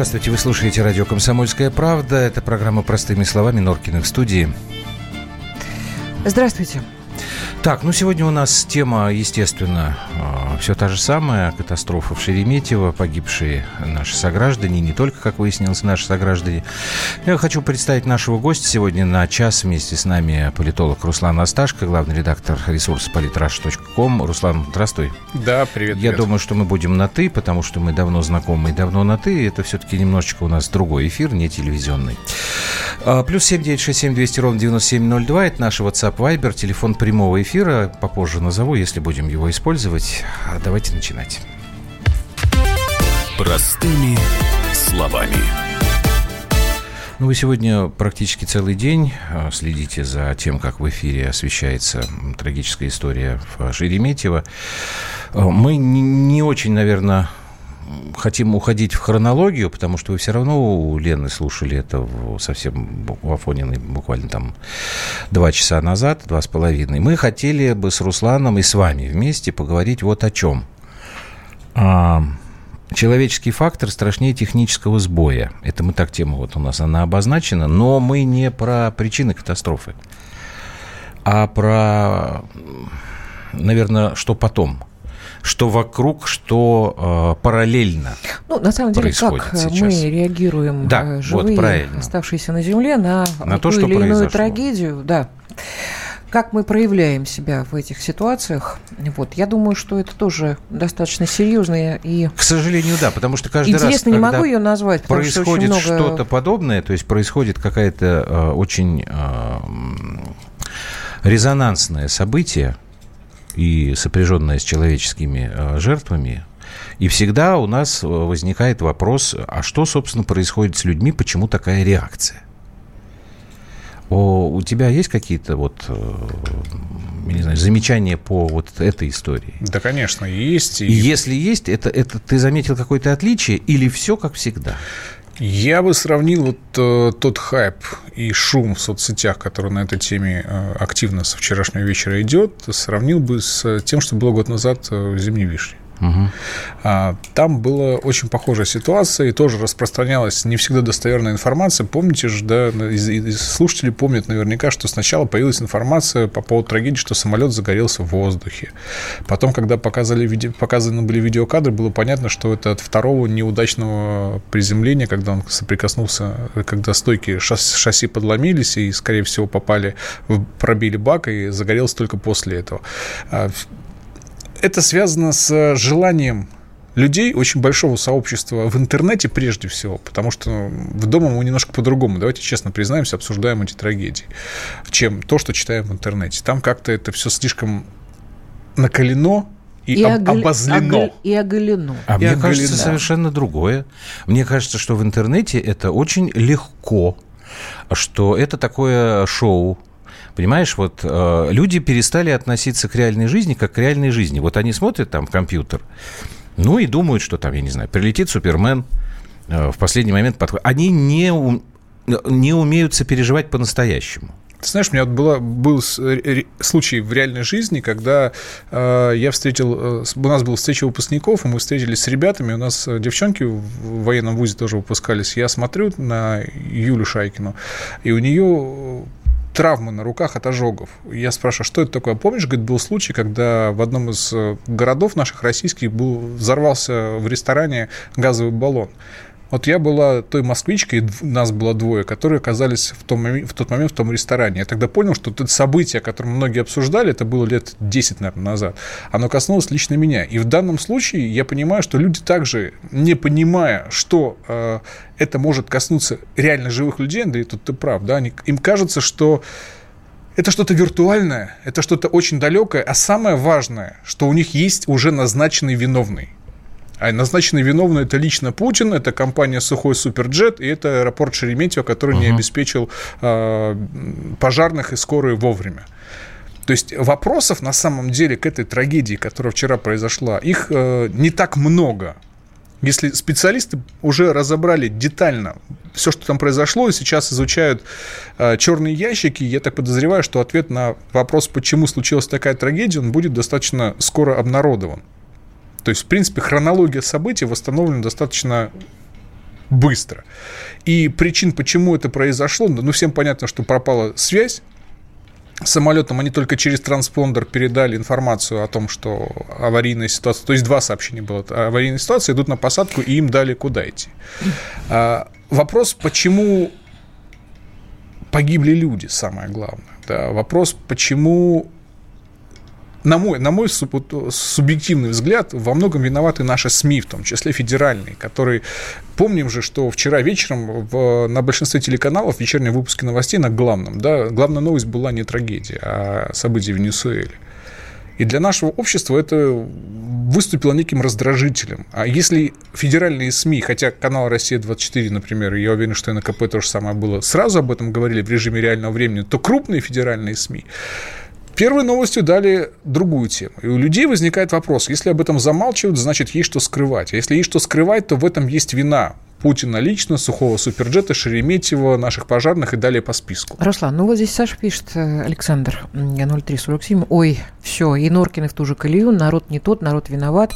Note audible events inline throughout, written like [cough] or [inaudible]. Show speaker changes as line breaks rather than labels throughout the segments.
Здравствуйте, вы слушаете радио «Комсомольская правда». Это программа «Простыми словами» Норкины в студии.
Здравствуйте.
Так, ну сегодня у нас тема, естественно, а, все та же самая. Катастрофа в Шереметьево, погибшие наши сограждане, не только, как выяснилось, наши сограждане. Я хочу представить нашего гостя сегодня на час вместе с нами политолог Руслан Асташко, главный редактор ресурса politrash.com. Руслан, здравствуй.
Да, привет.
Я привет. думаю, что мы будем на «ты», потому что мы давно знакомы и давно на «ты». Это все-таки немножечко у нас другой эфир, не телевизионный. А, плюс семь девять шесть семь двести ровно девяносто семь ноль два. Это наш WhatsApp Viber, телефон прямого эфира. Попозже назову, если будем его использовать. А, давайте начинать.
Простыми словами.
Ну, вы сегодня практически целый день а, следите за тем, как в эфире освещается трагическая история в Шереметьево. Мы не очень, наверное, хотим уходить в хронологию, потому что вы все равно у Лены слушали это совсем в Афониной буквально там два часа назад, два с половиной. Мы хотели бы с Русланом и с вами вместе поговорить вот о чем. А, человеческий фактор страшнее технического сбоя. Это мы так тема вот у нас она обозначена, но мы не про причины катастрофы, а про, наверное, что потом – что вокруг, что э, параллельно.
Ну, на самом деле, как сейчас. мы реагируем
да, э,
живые,
вот
оставшиеся на Земле, на,
на то, что
или
произошло.
иную трагедию, да. Как мы проявляем себя в этих ситуациях? Вот, я думаю, что это тоже достаточно серьезно и.
К сожалению, да, потому что каждый
Интересно,
раз,
Интересно, не могу ее назвать,
происходит
что много...
что-то подобное, то есть происходит какая-то э, очень э, резонансное событие, и сопряженная с человеческими э, жертвами. И всегда у нас э, возникает вопрос, а что, собственно, происходит с людьми, почему такая реакция? О, у тебя есть какие-то вот, э, не знаю, замечания по вот этой истории?
Да, конечно, есть.
И, и если есть, это, это ты заметил какое-то отличие или все как всегда?
Я бы сравнил вот э, тот хайп и шум в соцсетях, который на этой теме э, активно со вчерашнего вечера идет, сравнил бы с тем, что было год назад э, в «Зимней вишне». Угу. Там была очень похожая ситуация, и тоже распространялась не всегда достоверная информация. Помните же, да, слушатели помнят наверняка, что сначала появилась информация по поводу трагедии, что самолет загорелся в воздухе. Потом, когда показали, показаны были видеокадры, было понятно, что это от второго неудачного приземления, когда он соприкоснулся, когда стойки шасси подломились и, скорее всего, попали, пробили бак и загорелся только после этого. Это связано с желанием людей, очень большого сообщества в интернете прежде всего, потому что в дома мы немножко по-другому, давайте честно признаемся, обсуждаем эти трагедии, чем то, что читаем в интернете. Там как-то это все слишком накалено, и, и об, огл... обозлено. Огл...
И оголено.
А и мне оголено. кажется совершенно другое. Мне кажется, что в интернете это очень легко, что это такое шоу, Понимаешь, вот э, люди перестали относиться к реальной жизни как к реальной жизни. Вот они смотрят там в компьютер, ну и думают, что там, я не знаю, прилетит Супермен, э, в последний момент подходит. Они не, не умеют сопереживать по-настоящему.
Ты знаешь, у меня вот был случай в реальной жизни, когда э, я встретил, э, у нас была встреча выпускников, и мы встретились с ребятами, у нас э, девчонки в военном вузе тоже выпускались. Я смотрю на Юлю Шайкину, и у нее травмы на руках от ожогов. Я спрашиваю, что это такое? Помнишь, говорит, был случай, когда в одном из э, городов наших российских был, взорвался в ресторане газовый баллон. Вот я была той москвичкой, нас было двое, которые оказались в, том, в тот момент в том ресторане. Я тогда понял, что это событие, которое многие обсуждали, это было лет 10, наверное, назад, оно коснулось лично меня. И в данном случае я понимаю, что люди также, не понимая, что э, это может коснуться реально живых людей, Андрей, тут ты прав, да, они, им кажется, что это что-то виртуальное, это что-то очень далекое, а самое важное, что у них есть уже назначенный виновный. А назначенный виновный это лично Путин, это компания Сухой Суперджет и это аэропорт Шереметьево, который uh-huh. не обеспечил э, пожарных и скорые вовремя. То есть вопросов на самом деле к этой трагедии, которая вчера произошла, их э, не так много. Если специалисты уже разобрали детально все, что там произошло, и сейчас изучают э, черные ящики, я так подозреваю, что ответ на вопрос, почему случилась такая трагедия, он будет достаточно скоро обнародован. То есть, в принципе, хронология событий восстановлена достаточно быстро. И причин, почему это произошло, ну, всем понятно, что пропала связь, самолетом они только через транспондер передали информацию о том, что аварийная ситуация, то есть два сообщения было, аварийная ситуация, идут на посадку, и им дали куда идти. А, вопрос, почему погибли люди, самое главное. Да, вопрос, почему на мой, на мой субъективный взгляд, во многом виноваты наши СМИ, в том числе федеральные, которые... Помним же, что вчера вечером в, на большинстве телеканалов в вечернем выпуске новостей на главном, да, главная новость была не трагедия, а события в Венесуэле. И для нашего общества это выступило неким раздражителем. А если федеральные СМИ, хотя канал «Россия-24», например, я уверен, что и на КП то же самое было, сразу об этом говорили в режиме реального времени, то крупные федеральные СМИ Первой новостью дали другую тему. И у людей возникает вопрос, если об этом замалчивают, значит, есть что скрывать. А если есть что скрывать, то в этом есть вина Путина лично, Сухого Суперджета, Шереметьева, наших пожарных и далее по списку.
Руслан, ну вот здесь Саша пишет, э, Александр, 0347, ой, все, и Норкины в ту же колею, народ не тот, народ виноват.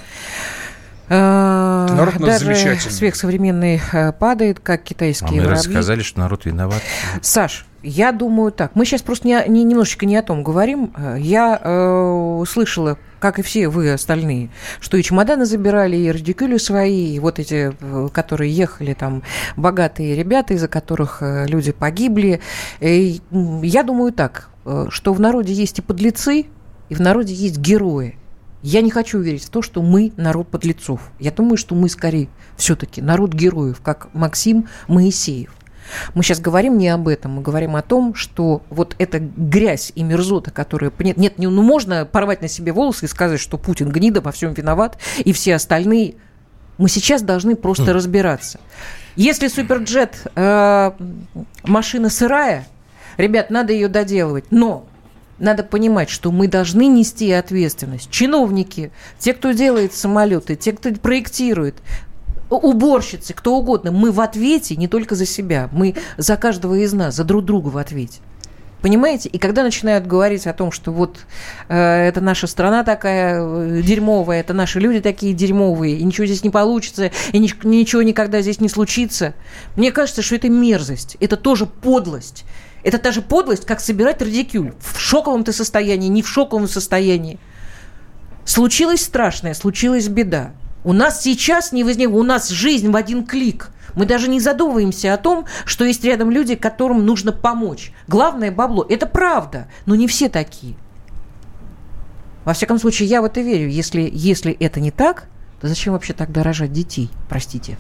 Э, народ у
нас Даже смех современный э, падает, как китайские а
мы
воробьи.
рассказали, что народ виноват.
Саш, я думаю так. Мы сейчас просто не, не, немножечко не о том говорим. Э, я э, слышала, как и все вы остальные, что и чемоданы забирали, и радикюли свои, и вот эти, которые ехали там, богатые ребята, из-за которых люди погибли. И я думаю так, что в народе есть и подлецы, и в народе есть герои. Я не хочу верить в то, что мы народ подлецов. Я думаю, что мы скорее все-таки народ героев, как Максим Моисеев. Мы сейчас говорим не об этом, мы говорим о том, что вот эта грязь и мерзота, которая... Нет, нет ну можно порвать на себе волосы и сказать, что Путин гнида, во всем виноват, и все остальные... Мы сейчас должны просто mm. разбираться. Если суперджет э, машина сырая, ребят, надо ее доделывать. Но надо понимать, что мы должны нести ответственность. Чиновники, те, кто делает самолеты, те, кто проектирует, уборщицы, кто угодно, мы в ответе не только за себя, мы за каждого из нас, за друг друга в ответе. Понимаете? И когда начинают говорить о том, что вот э, это наша страна такая э, дерьмовая, это наши люди такие дерьмовые, и ничего здесь не получится, и ни, ничего никогда здесь не случится, мне кажется, что это мерзость, это тоже подлость. Это та же подлость, как собирать радикюль. В шоковом ты состоянии, не в шоковом состоянии. Случилось страшное, случилась беда. У нас сейчас не возникла, у нас жизнь в один клик. Мы даже не задумываемся о том, что есть рядом люди, которым нужно помочь. Главное – бабло. Это правда, но не все такие. Во всяком случае, я в это верю. Если, если это не так, то зачем вообще тогда рожать детей? Простите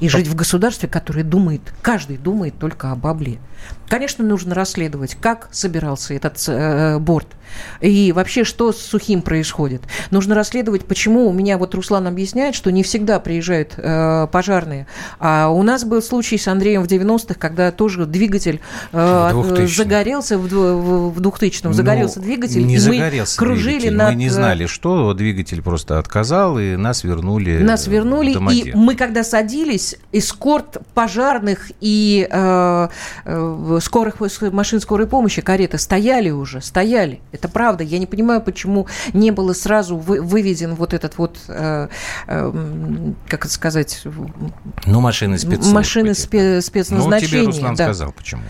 и жить в государстве, которое думает, каждый думает только о бабле. Конечно, нужно расследовать, как собирался этот э, борт и вообще, что с сухим происходит. Нужно расследовать, почему у меня вот Руслан объясняет, что не всегда приезжают э, пожарные. А у нас был случай с Андреем в 90-х, когда тоже двигатель э, загорелся в, в, в 2000-м, загорелся ну, двигатель,
не и загорелся мы кружили двигатель. над... Мы не знали, что двигатель просто отказал, и нас вернули
Нас вернули, и мы когда садились, эскорт пожарных и э, э, скорых машин скорой помощи, кареты стояли уже, стояли. Это правда. Я не понимаю, почему не было сразу вы, выведен вот этот вот, э, э, как это сказать...
Ну, машины спецслужб.
Машины спе- спецназначения. Ну,
тебе Руслан
да.
сказал, почему.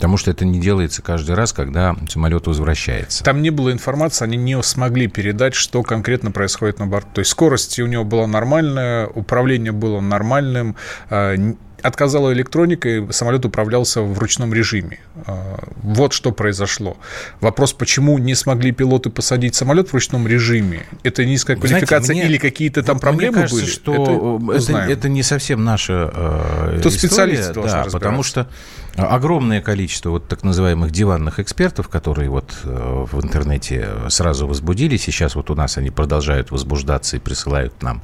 Потому что это не делается каждый раз, когда самолет возвращается.
Там не было информации, они не смогли передать, что конкретно происходит на борту. То есть скорость у него была нормальная, управление было нормальным, э, отказала электроника, и самолет управлялся в ручном режиме. А, вот что произошло. Вопрос, почему не смогли пилоты посадить самолет в ручном режиме? Это низкая квалификация Знаете, мне, или какие-то там проблемы
мне кажется,
были?
что это, это, это не совсем наша э, Тут
история, да,
потому что огромное количество вот так называемых диванных экспертов, которые вот э, в интернете сразу возбудили, сейчас вот у нас они продолжают возбуждаться и присылают нам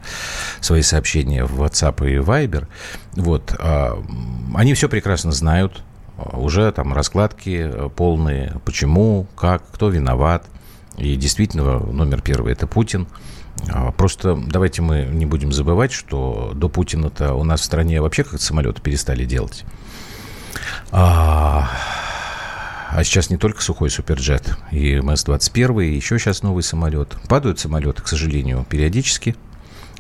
свои сообщения в WhatsApp и Viber, вот, а, они все прекрасно знают, уже там раскладки полные, почему, как, кто виноват. И действительно, номер первый – это Путин. А, просто давайте мы не будем забывать, что до Путина-то у нас в стране вообще как самолеты перестали делать. А, а сейчас не только сухой суперджет, и МС-21, и еще сейчас новый самолет. Падают самолеты, к сожалению, периодически,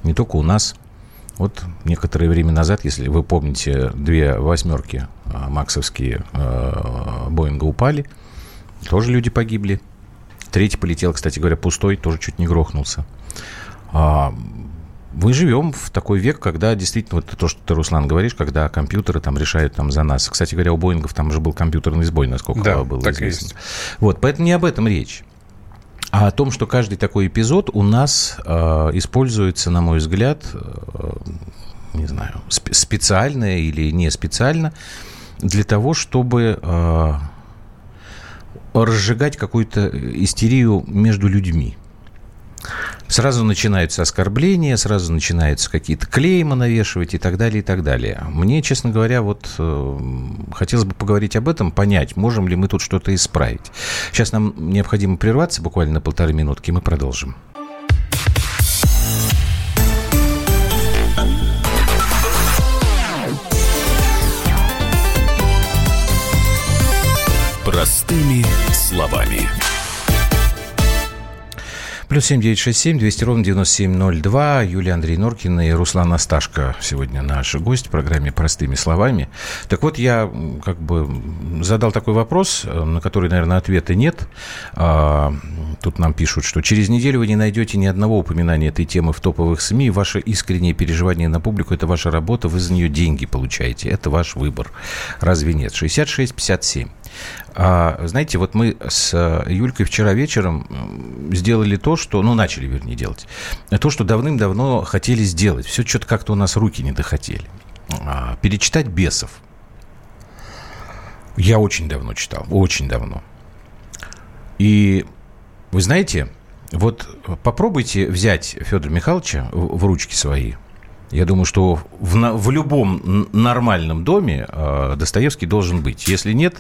не только у нас. Вот некоторое время назад, если вы помните, две восьмерки а, максовские а, Боинга упали, тоже люди погибли. Третий полетел, кстати говоря, пустой, тоже чуть не грохнулся. А, мы живем в такой век, когда действительно, вот то, что ты, Руслан, говоришь, когда компьютеры там решают там за нас. Кстати говоря, у Боингов там уже был компьютерный сбой, насколько
да,
было
так
известно.
есть.
Вот, поэтому не об этом речь. А о том, что каждый такой эпизод у нас э, используется, на мой взгляд, э, не знаю, спе- специально или не специально, для того, чтобы э, разжигать какую-то истерию между людьми. Сразу начинаются оскорбления, сразу начинаются какие-то клеймы навешивать и так далее, и так далее. Мне, честно говоря, вот э, хотелось бы поговорить об этом, понять, можем ли мы тут что-то исправить. Сейчас нам необходимо прерваться буквально на полторы минутки, и мы продолжим. Плюс семь девять шесть семь двести ровно девяносто семь ноль два. Юлия Андрей Норкин и Руслан Асташко сегодня наши гости в программе «Простыми словами». Так вот, я как бы задал такой вопрос, э, на который, наверное, ответа нет. А, Тут нам пишут, что через неделю вы не найдете ни одного упоминания этой темы в топовых СМИ. Ваше искреннее переживание на публику – это ваша работа, вы за нее деньги получаете. Это ваш выбор. Разве нет? 66-57. А, знаете, вот мы с э, Юлькой вчера вечером сделали то, что, ну, начали, вернее, делать. То, что давным-давно хотели сделать. Все что-то как-то у нас руки не дохотели. А, перечитать «Бесов». Я очень давно читал, очень давно. И вы знаете, вот попробуйте взять Федора Михайловича в ручки свои. Я думаю, что в, в любом нормальном доме э, Достоевский должен быть. Если нет,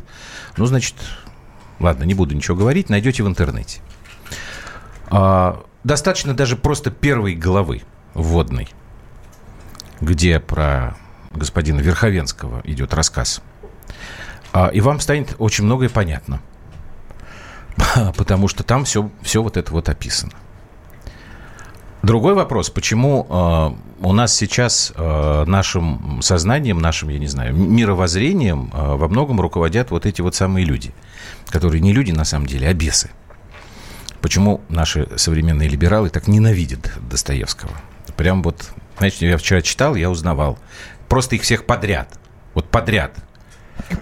ну, значит, ладно, не буду ничего говорить, найдете в интернете. А, достаточно даже просто первой главы вводной, где про господина Верховенского идет рассказ. А, и вам станет очень многое понятно. [laughs] Потому что там все, все вот это вот описано. Другой вопрос, почему э, у нас сейчас э, нашим сознанием, нашим, я не знаю, мировоззрением э, во многом руководят вот эти вот самые люди, которые не люди на самом деле, а бесы. Почему наши современные либералы так ненавидят Достоевского? Прям вот, знаете, я вчера читал, я узнавал. Просто их всех подряд. Вот подряд.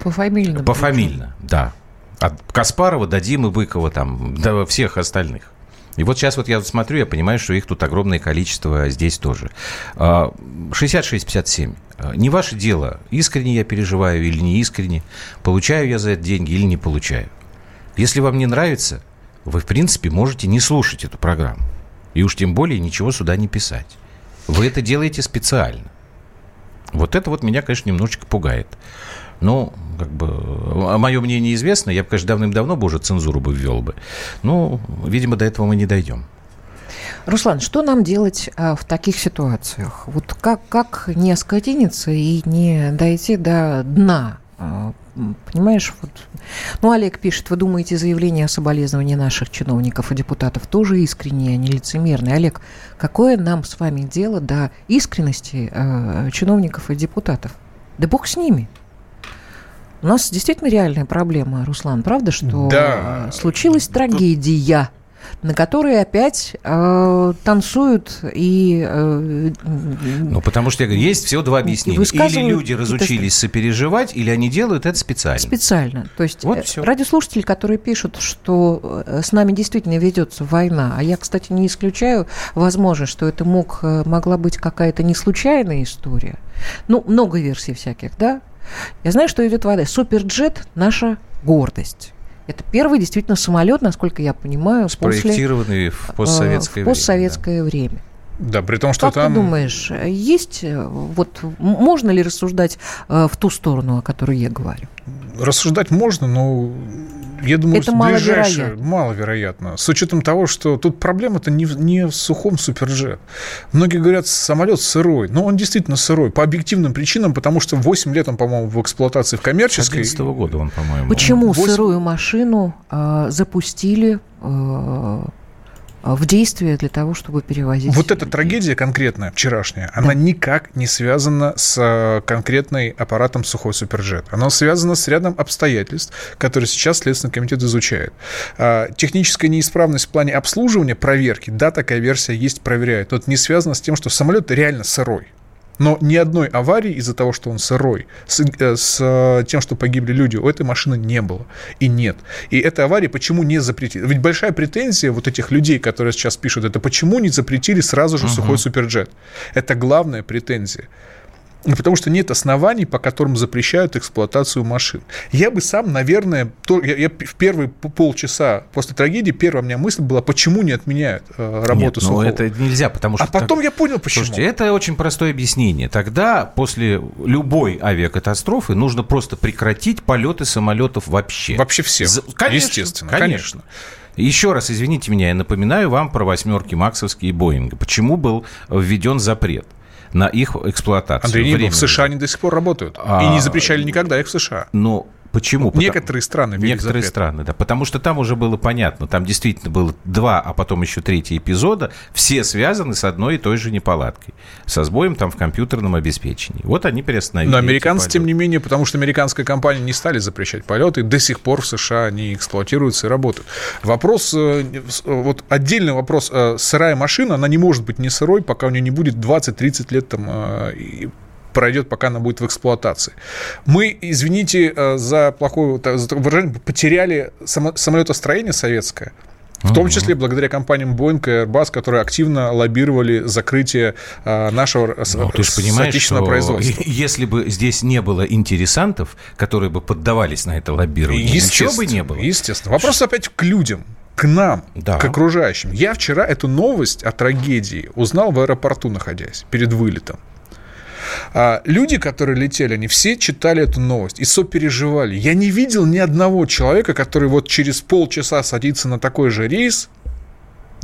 По фамильному.
Пофамильно, да. От Каспарова до Димы Быкова, там, до всех остальных. И вот сейчас вот я смотрю, я понимаю, что их тут огромное количество здесь тоже. А, 66-57. А, Не ваше дело, искренне я переживаю или не искренне, получаю я за это деньги или не получаю. Если вам не нравится, вы, в принципе, можете не слушать эту программу. И уж тем более ничего сюда не писать. Вы это делаете специально. Вот это вот меня, конечно, немножечко пугает. Ну, как бы, мое мнение известно. Я бы, конечно, давным-давно бы уже цензуру бы ввел бы. Ну, видимо, до этого мы не дойдем.
Руслан, что нам делать а, в таких ситуациях? Вот как, как не оскотиниться и не дойти до дна? А, Понимаешь, вот, ну, Олег пишет, вы думаете, заявление о соболезновании наших чиновников и депутатов тоже искренние, а не лицемерные? Олег, какое нам с вами дело до искренности э, чиновников и депутатов? Да бог с ними. У нас действительно реальная проблема, Руслан, правда, что
Да.
случилась трагедия, на которой опять э, танцуют и... э,
Ну, потому что я говорю, есть всего два объяснения. Или люди разучились сопереживать, или они делают это специально.
Специально. То есть
Вот
э,
всё.
радиослушатели, которые пишут, что э, с нами действительно ведется война, а я, кстати, не исключаю возможность, что это мог, э, могла быть какая-то не случайная история. Ну, много версий всяких, да? Я знаю, что идет вода. Суперджет – наша гордость. Это первый действительно самолет, насколько я понимаю, после,
Спроектированные в
э,
постсоветское
в
время,
постсоветское время.
Да, при том, что
Как
там...
ты думаешь, есть э, вот можно ли рассуждать э, в ту сторону, о которой я говорю?
Рассуждать можно, но я думаю,
Это
что ближайшее
маловероятно.
маловероятно. С учетом того, что тут проблема-то не в, не в сухом суперджет. Многие говорят, самолет сырой. Но он действительно сырой. По объективным причинам, потому что 8 лет он, по-моему, в эксплуатации в
С
коммерческой.
11 года он, по-моему.
Почему
восемь-
сырую машину э, запустили э, в действие для того, чтобы перевозить.
Вот эта трагедия конкретная, вчерашняя, да. она никак не связана с э, конкретной аппаратом сухой суперджет. Она связана с рядом обстоятельств, которые сейчас Следственный комитет изучает. А, техническая неисправность в плане обслуживания, проверки, да, такая версия есть, проверяют. Но это не связано с тем, что самолет реально сырой. Но ни одной аварии из-за того, что он сырой, с, э, с э, тем, что погибли люди, у этой машины не было. И нет. И эта авария почему не запретили? Ведь большая претензия вот этих людей, которые сейчас пишут, это почему не запретили сразу же uh-huh. сухой суперджет? Это главная претензия. Потому что нет оснований, по которым запрещают эксплуатацию машин. Я бы сам, наверное, то, я, я в первые полчаса после трагедии первая у меня мысль была, почему не отменяют э, работу
нет, ну это нельзя, потому что...
А потом так... я понял, почему.
Слушайте, это очень простое объяснение. Тогда после любой авиакатастрофы нужно просто прекратить полеты самолетов вообще.
Вообще все. За...
Конечно, Естественно, конечно. конечно. Еще раз, извините меня, я напоминаю вам про восьмерки Максовские и Боинга. Почему был введен запрет? На их эксплуатацию.
Андрей Нилов, в США они до сих пор работают. А, и не запрещали никогда их в США.
Но Почему?
Некоторые страны
Некоторые запрет. страны, да. Потому что там уже было понятно. Там действительно было два, а потом еще третий эпизода. Все связаны с одной и той же неполадкой. Со сбоем там в компьютерном обеспечении. Вот они приостановили.
Но американцы, тем не менее, потому что американская компания не стали запрещать полеты, до сих пор в США они эксплуатируются и работают. Вопрос, э, вот отдельный вопрос. Э, сырая машина, она не может быть не сырой, пока у нее не будет 20-30 лет там э, пройдет, пока она будет в эксплуатации. Мы, извините э, за плохое выражение, потеряли самолетостроение советское. В том числе благодаря компаниям Boeing и Airbus, которые активно лоббировали закрытие а, нашего
ну, ты же понимаешь, что производства. [laughs] Если бы здесь не было интересантов, которые бы поддавались на это лоббирование, ничего бы не было.
Естественно. Вопрос опять к людям к нам, да. к окружающим. Я вчера эту новость о трагедии узнал в аэропорту, находясь перед вылетом. А люди, которые летели, они все читали эту новость и сопереживали. Я не видел ни одного человека, который вот через полчаса садится на такой же рейс,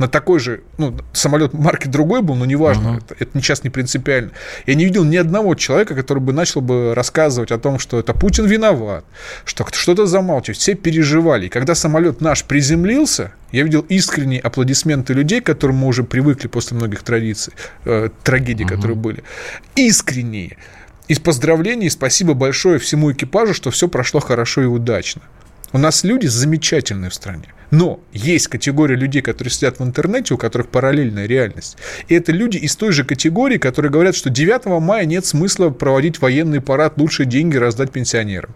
на такой же, ну, самолет марки другой был, но неважно, uh-huh. это, это сейчас не принципиально. Я не видел ни одного человека, который бы начал бы рассказывать о том, что это Путин виноват, что что-то замалчивать. Все переживали. И когда самолет наш приземлился, я видел искренние аплодисменты людей, к которым мы уже привыкли после многих традиций, э, трагедий, uh-huh. которые были. Искренние. Из поздравлений спасибо большое всему экипажу, что все прошло хорошо и удачно. У нас люди замечательные в стране. Но есть категория людей, которые сидят в интернете, у которых параллельная реальность. И это люди из той же категории, которые говорят, что 9 мая нет смысла проводить военный парад, лучше деньги раздать пенсионерам.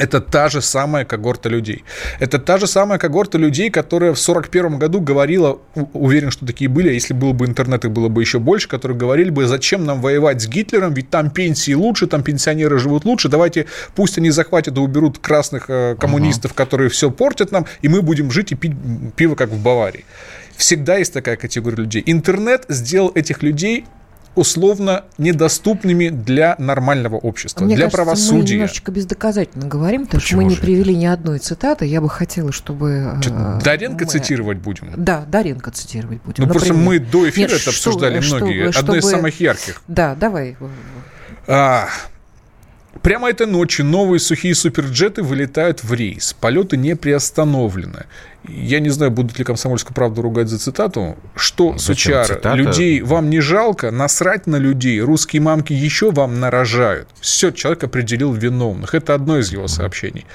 Это та же самая когорта людей. Это та же самая когорта людей, которая в 1941 году говорила, уверен, что такие были, а если был бы интернет, их было бы еще больше, которые говорили бы, зачем нам воевать с Гитлером, ведь там пенсии лучше, там пенсионеры живут лучше, давайте пусть они захватят и уберут красных э, коммунистов, которые все портят нам, и мы будем жить и пить пиво, как в Баварии. Всегда есть такая категория людей. Интернет сделал этих людей условно недоступными для нормального общества,
Мне
для
кажется,
правосудия. Мы
немножечко бездоказательно говорим, потому Почему что мы не привели ни одной цитаты. Я бы хотела, чтобы...
Что, э, Даренко мы... цитировать будем?
Да, Даренко цитировать будем.
Ну, например. просто мы до эфира Нет, это что, обсуждали что, многие. Чтобы, Одно из самых ярких.
Да, давай.
А, Прямо этой ночью новые сухие суперджеты вылетают в рейс. Полеты не приостановлены. Я не знаю, будут ли комсомольскую правду ругать за цитату. Что, Зачем сучара, цитата? людей вам не жалко? Насрать на людей. Русские мамки еще вам нарожают. Все, человек определил виновных. Это одно из его сообщений.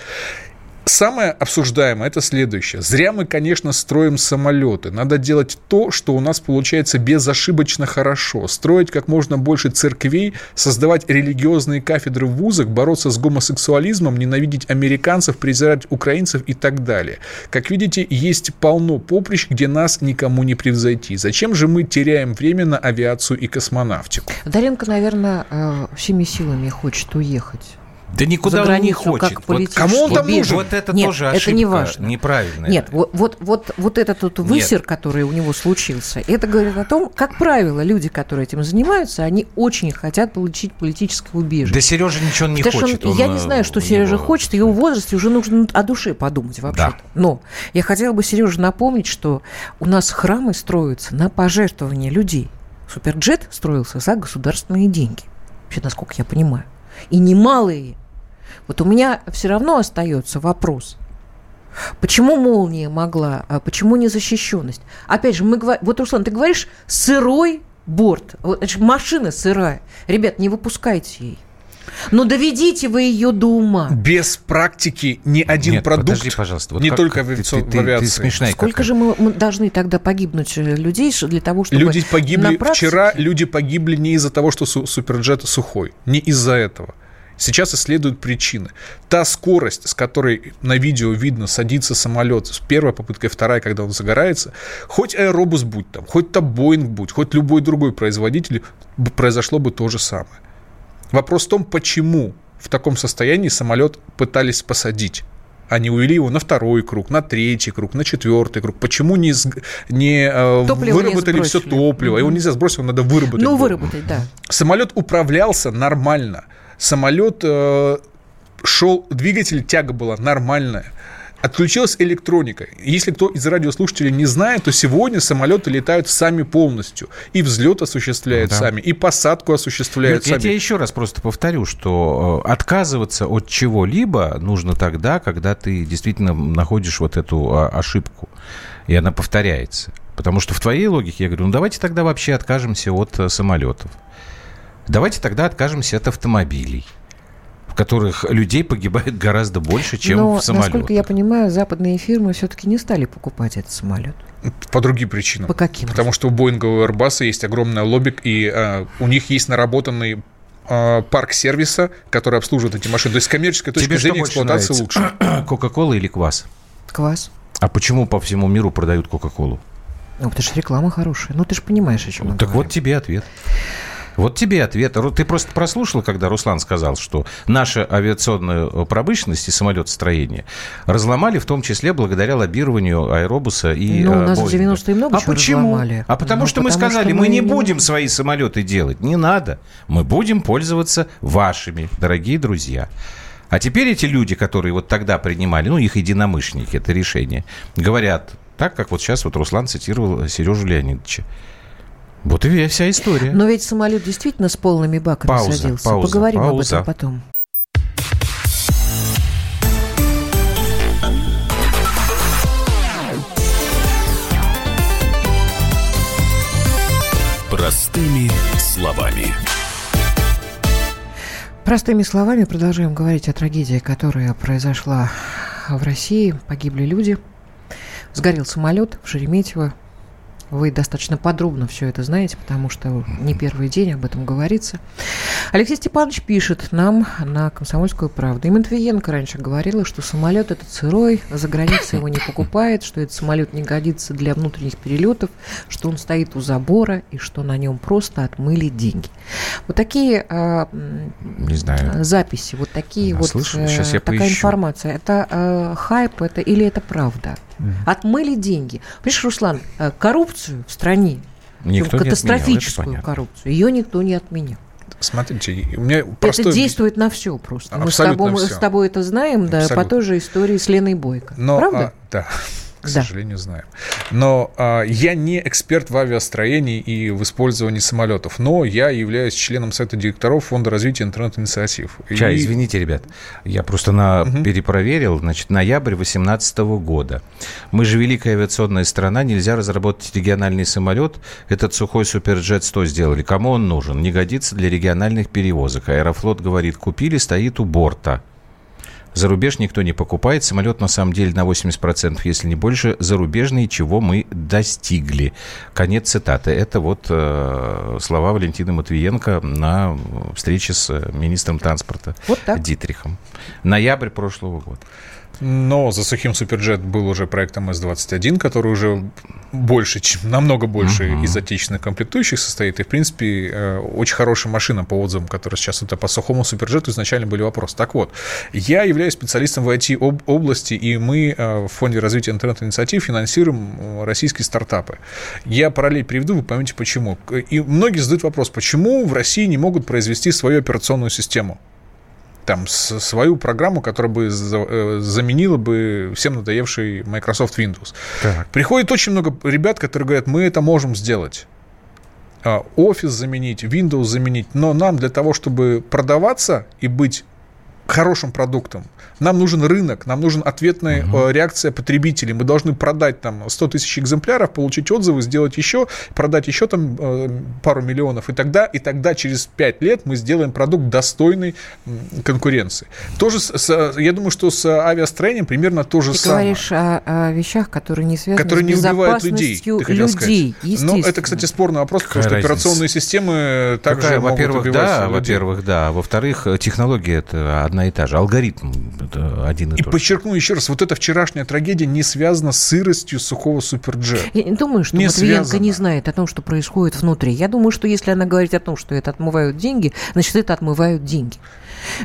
Самое обсуждаемое – это следующее. Зря мы, конечно, строим самолеты. Надо делать то, что у нас получается безошибочно хорошо. Строить как можно больше церквей, создавать религиозные кафедры в вузах, бороться с гомосексуализмом, ненавидеть американцев, презирать украинцев и так далее. Как видите, есть полно поприщ, где нас никому не превзойти. Зачем же мы теряем время на авиацию и космонавтику?
Даренко, наверное, э, всеми силами хочет уехать.
Да никуда он не хочет.
Как вот
кому он там нужен?
Вот это Нет, тоже ошибка
это не важно.
неправильная.
Нет, вот, вот, вот, вот этот вот высер, Нет. который у него случился, это говорит о том, как правило, люди, которые этим занимаются, они очень хотят получить политическое убежище.
Да Сережа ничего не
Потому
хочет.
Он, он, я не знаю, что Сережа него... хочет, в его возрасте уже нужно о душе подумать вообще да. Но я хотела бы Сереже напомнить, что у нас храмы строятся на пожертвования людей. Суперджет строился за государственные деньги. Вообще, насколько я понимаю. И немалые вот у меня все равно остается вопрос. Почему молния могла? А почему незащищенность? Опять же, мы говорим, вот, Руслан, ты говоришь сырой борт. Вот, значит, машина сырая. Ребят, не выпускайте ей. Но доведите вы ее до ума.
Без практики ни один
Нет,
продукт,
подожди, пожалуйста. Вот
не
как-
только
ты-
авиацион-
ты- ты-
в авиации.
Ты смешная
Сколько
какая.
же мы, мы должны тогда погибнуть э, людей для того, чтобы...
Люди погибли
на практике-
вчера, люди погибли не из-за того, что су- суперджет сухой, не из-за этого. Сейчас исследуют причины. Та скорость, с которой на видео видно садится самолет, с первой попыткой, вторая, когда он загорается, хоть аэробус будь там, хоть то Боинг будь, хоть любой другой производитель, произошло бы то же самое. Вопрос в том, почему в таком состоянии самолет пытались посадить. Они увели его на второй круг, на третий круг, на четвертый круг. Почему не, не э,
не
выработали все
сбросили.
топливо? Его
Мгм.
нельзя сбросить, его надо выработать.
Ну,
было.
выработать, да.
Самолет управлялся нормально. Самолет э, шел, двигатель, тяга была нормальная. Отключилась электроника. Если кто из радиослушателей не знает, то сегодня самолеты летают сами полностью. И взлет осуществляют
Да.
сами, и посадку осуществляют
я
сами.
тебе еще раз просто повторю, что э, отказываться от чего-либо нужно тогда, когда ты действительно находишь вот эту а, ошибку, и она повторяется. Потому что в твоей логике я говорю, ну давайте тогда вообще откажемся от э, самолетов. Давайте тогда откажемся от автомобилей, в которых людей погибает гораздо больше, чем
Но,
в самолетах.
насколько я понимаю, западные фирмы все-таки не стали покупать этот самолет.
По другим причинам.
По каким?
Потому что у Боинга и у Airbus есть огромное лобби, и э, у них есть наработанный э, парк сервиса, который обслуживает эти машины. То есть с коммерческой точки
Тебе
зрения
нравится?
лучше. [clears throat]
Кока-кола или квас?
Квас.
А почему по всему миру продают Кока-колу?
Ну, потому что реклама хорошая. Ну, ты же понимаешь, о чем мы
так
говорим.
вот тебе ответ. Вот тебе ответ. Ты просто прослушала, когда Руслан сказал, что наша авиационная э, промышленность и самолетостроение разломали в том числе благодаря лоббированию аэробуса и
Ну, у
э,
нас в
Боинга.
90-е много
а
чего
почему?
разломали.
А потому
Ну,
что мы
потому
сказали,
что
мы,
мы
не будем свои самолеты делать. Не надо. Мы будем пользоваться вашими, дорогие друзья. А теперь эти люди, которые вот тогда принимали, ну, их единомышленники, это решение, говорят, так как вот сейчас вот Руслан цитировал Сережу Леонидовича. Вот и вся история.
Но ведь самолет действительно с полными баками
Пауза,
садился.
пауза,
Поговорим
пауза.
об этом потом.
Простыми словами.
Простыми словами продолжаем говорить о трагедии, которая произошла в России. Погибли люди. Сгорел самолет в Шереметьево. Вы достаточно подробно все это знаете, потому что не первый день об этом говорится. Алексей Степанович пишет нам на «Комсомольскую правду». И Матвиенко раньше говорила, что самолет этот сырой, за границей его не покупает, что этот самолет не годится для внутренних перелетов, что он стоит у забора и что на нем просто отмыли деньги. Вот такие м,
Не знаю.
записи, вот такие вот
слышу,
э, такая
поищу.
информация. Это э, хайп, это или это правда? Отмыли деньги. Понимаешь, Руслан, э, коррупцию в стране,
Никто не отменял,
катастрофическую
это понятно.
коррупцию, ее никто не отменял.
Смотрите, у меня простой...
Это действует на все просто. Мы с
Абсолютно
тобой, мы
всё.
с тобой это знаем, да, по
Абсолютно.
той же истории с Леной Бойко.
Но,
Правда?
а, да, [laughs] к
Да.
сожалению, знаем. Но а, я не эксперт в авиастроении и в использовании самолетов, но я являюсь членом совета директоров Фонда развития интернет-инициатив.
Чай,
И-
извините, ребят, я просто на, перепроверил, значит, ноябрь 2018 года. Мы же великая авиационная страна, нельзя разработать региональный самолет. Этот сухой Суперджет 100 сделали. Кому он нужен? Не годится для региональных перевозок. Аэрофлот говорит, купили, стоит у борта. За рубеж никто не покупает. Самолет на самом деле на 80%, если не больше, зарубежный, чего мы достигли. Конец цитаты. Это вот э, слова Валентины Матвиенко на встрече с э, министром транспорта
Вот так.
Дитрихом. Ноябрь прошлого года.
Но за сухим Суперджет был уже проект МС-21, который уже больше, чем, намного больше
Мгм.
из отечественных комплектующих состоит. И, в принципе, э, очень хорошая машина по отзывам, которая сейчас это по сухому Суперджету изначально были вопросы. Так вот, я являюсь специалистом в IT-области, и мы э, в Фонде развития интернет-инициатив финансируем э, российские стартапы. Я параллель приведу, вы поймете почему. И многие задают вопрос, почему в России не могут произвести свою операционную систему? Там свою программу, которая бы э, заменила бы всем надоевший Microsoft Windows.
Так.
Приходит очень много ребят, которые говорят, мы это можем сделать. А, Офис заменить, Windows заменить, но нам для того, чтобы продаваться и быть хорошим продуктом. Нам нужен рынок, нам нужен ответная угу. реакция потребителей. Мы должны продать там 100 тысяч экземпляров, получить отзывы, сделать еще, продать еще там э, пару миллионов. И тогда, и тогда через 5 лет мы сделаем продукт достойный конкуренции. Тоже, с, я думаю, что с авиастроением примерно то же
Ты
самое.
говоришь о, о вещах, которые не связаны
которые
с
не убивают
людей.
людей Ну, это, кстати, спорный вопрос, Какая потому что разница? операционные системы также Какая,
могут во-первых, убивать да, людей. Во-первых, да. Во-вторых, технология это одна и та же. Алгоритм это один и,
и тот подчеркну еще раз, вот эта вчерашняя трагедия не связана с сыростью сухого суперджет.
Я не думаю, что не Матвиенко не знает о том, что происходит внутри. Я думаю, что если она говорит о том, что это отмывают деньги, значит, это отмывают деньги.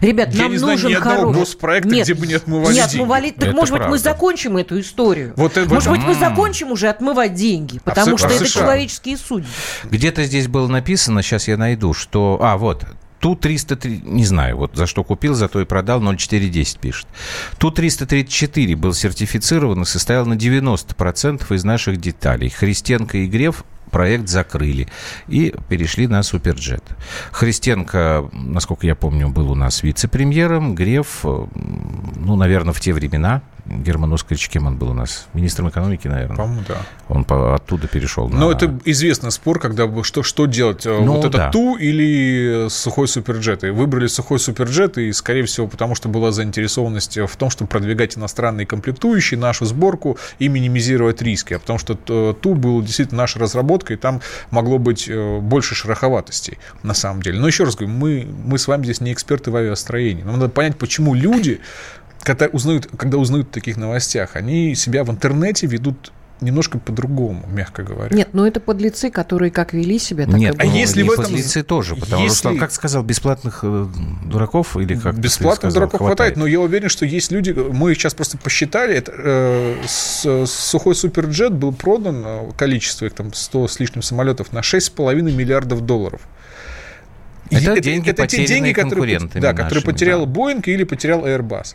Ребят,
я
нам
не
нужен
знаю ни одного
хороший...
госпроекта, Нет, где бы не отмывали
не отмывали. Так,
это
может
правда.
быть, мы закончим эту историю.
Вот это...
Может быть, мы закончим уже отмывать деньги, потому а что а это США? человеческие судьи.
Где-то здесь было написано, сейчас я найду, что... А, вот, Ту-303, не знаю, вот за что купил, за то и продал, 0,410 пишет. Ту-334 был сертифицирован и состоял на 90% из наших деталей. Христенко и Греф проект закрыли и перешли на Суперджет. Христенко, насколько я помню, был у нас вице-премьером, Греф, ну, наверное, в те времена, Герман Оскарович, кем он был у нас? Министром экономики, наверное.
По-моему, да.
Он по, оттуда перешел.
Но на... это известный спор, когда что, что делать, э, ну, вот это да. Ту или сухой суперджет. И выбрали сухой суперджет, и, скорее всего, потому что была заинтересованность в том, чтобы продвигать иностранные комплектующие, нашу сборку и минимизировать риски. А потому что э, Ту был действительно наша разработка, и там могло быть э, больше шероховатостей, на самом деле. Но еще раз говорю, мы, мы с вами здесь не эксперты в авиастроении. Нам надо понять, почему люди когда узнают, когда узнают о таких новостях, они себя в интернете ведут немножко по-другому, мягко говоря.
Нет, ну это подлецы, которые как вели себя, так
Нет,
и
а если в этом... подлецы тоже, потому если... что, как сказал, бесплатных э, дураков или как
Бесплатных дураков хватает. хватает, но я уверен, что есть люди, мы их сейчас просто посчитали, это, э, с, сухой суперджет был продан, э, количество их там 100 с лишним самолетов, на 6,5 миллиардов долларов.
Это, это деньги, это те деньги, которые,
да, которые потерял да. Boeing или потерял Airbus.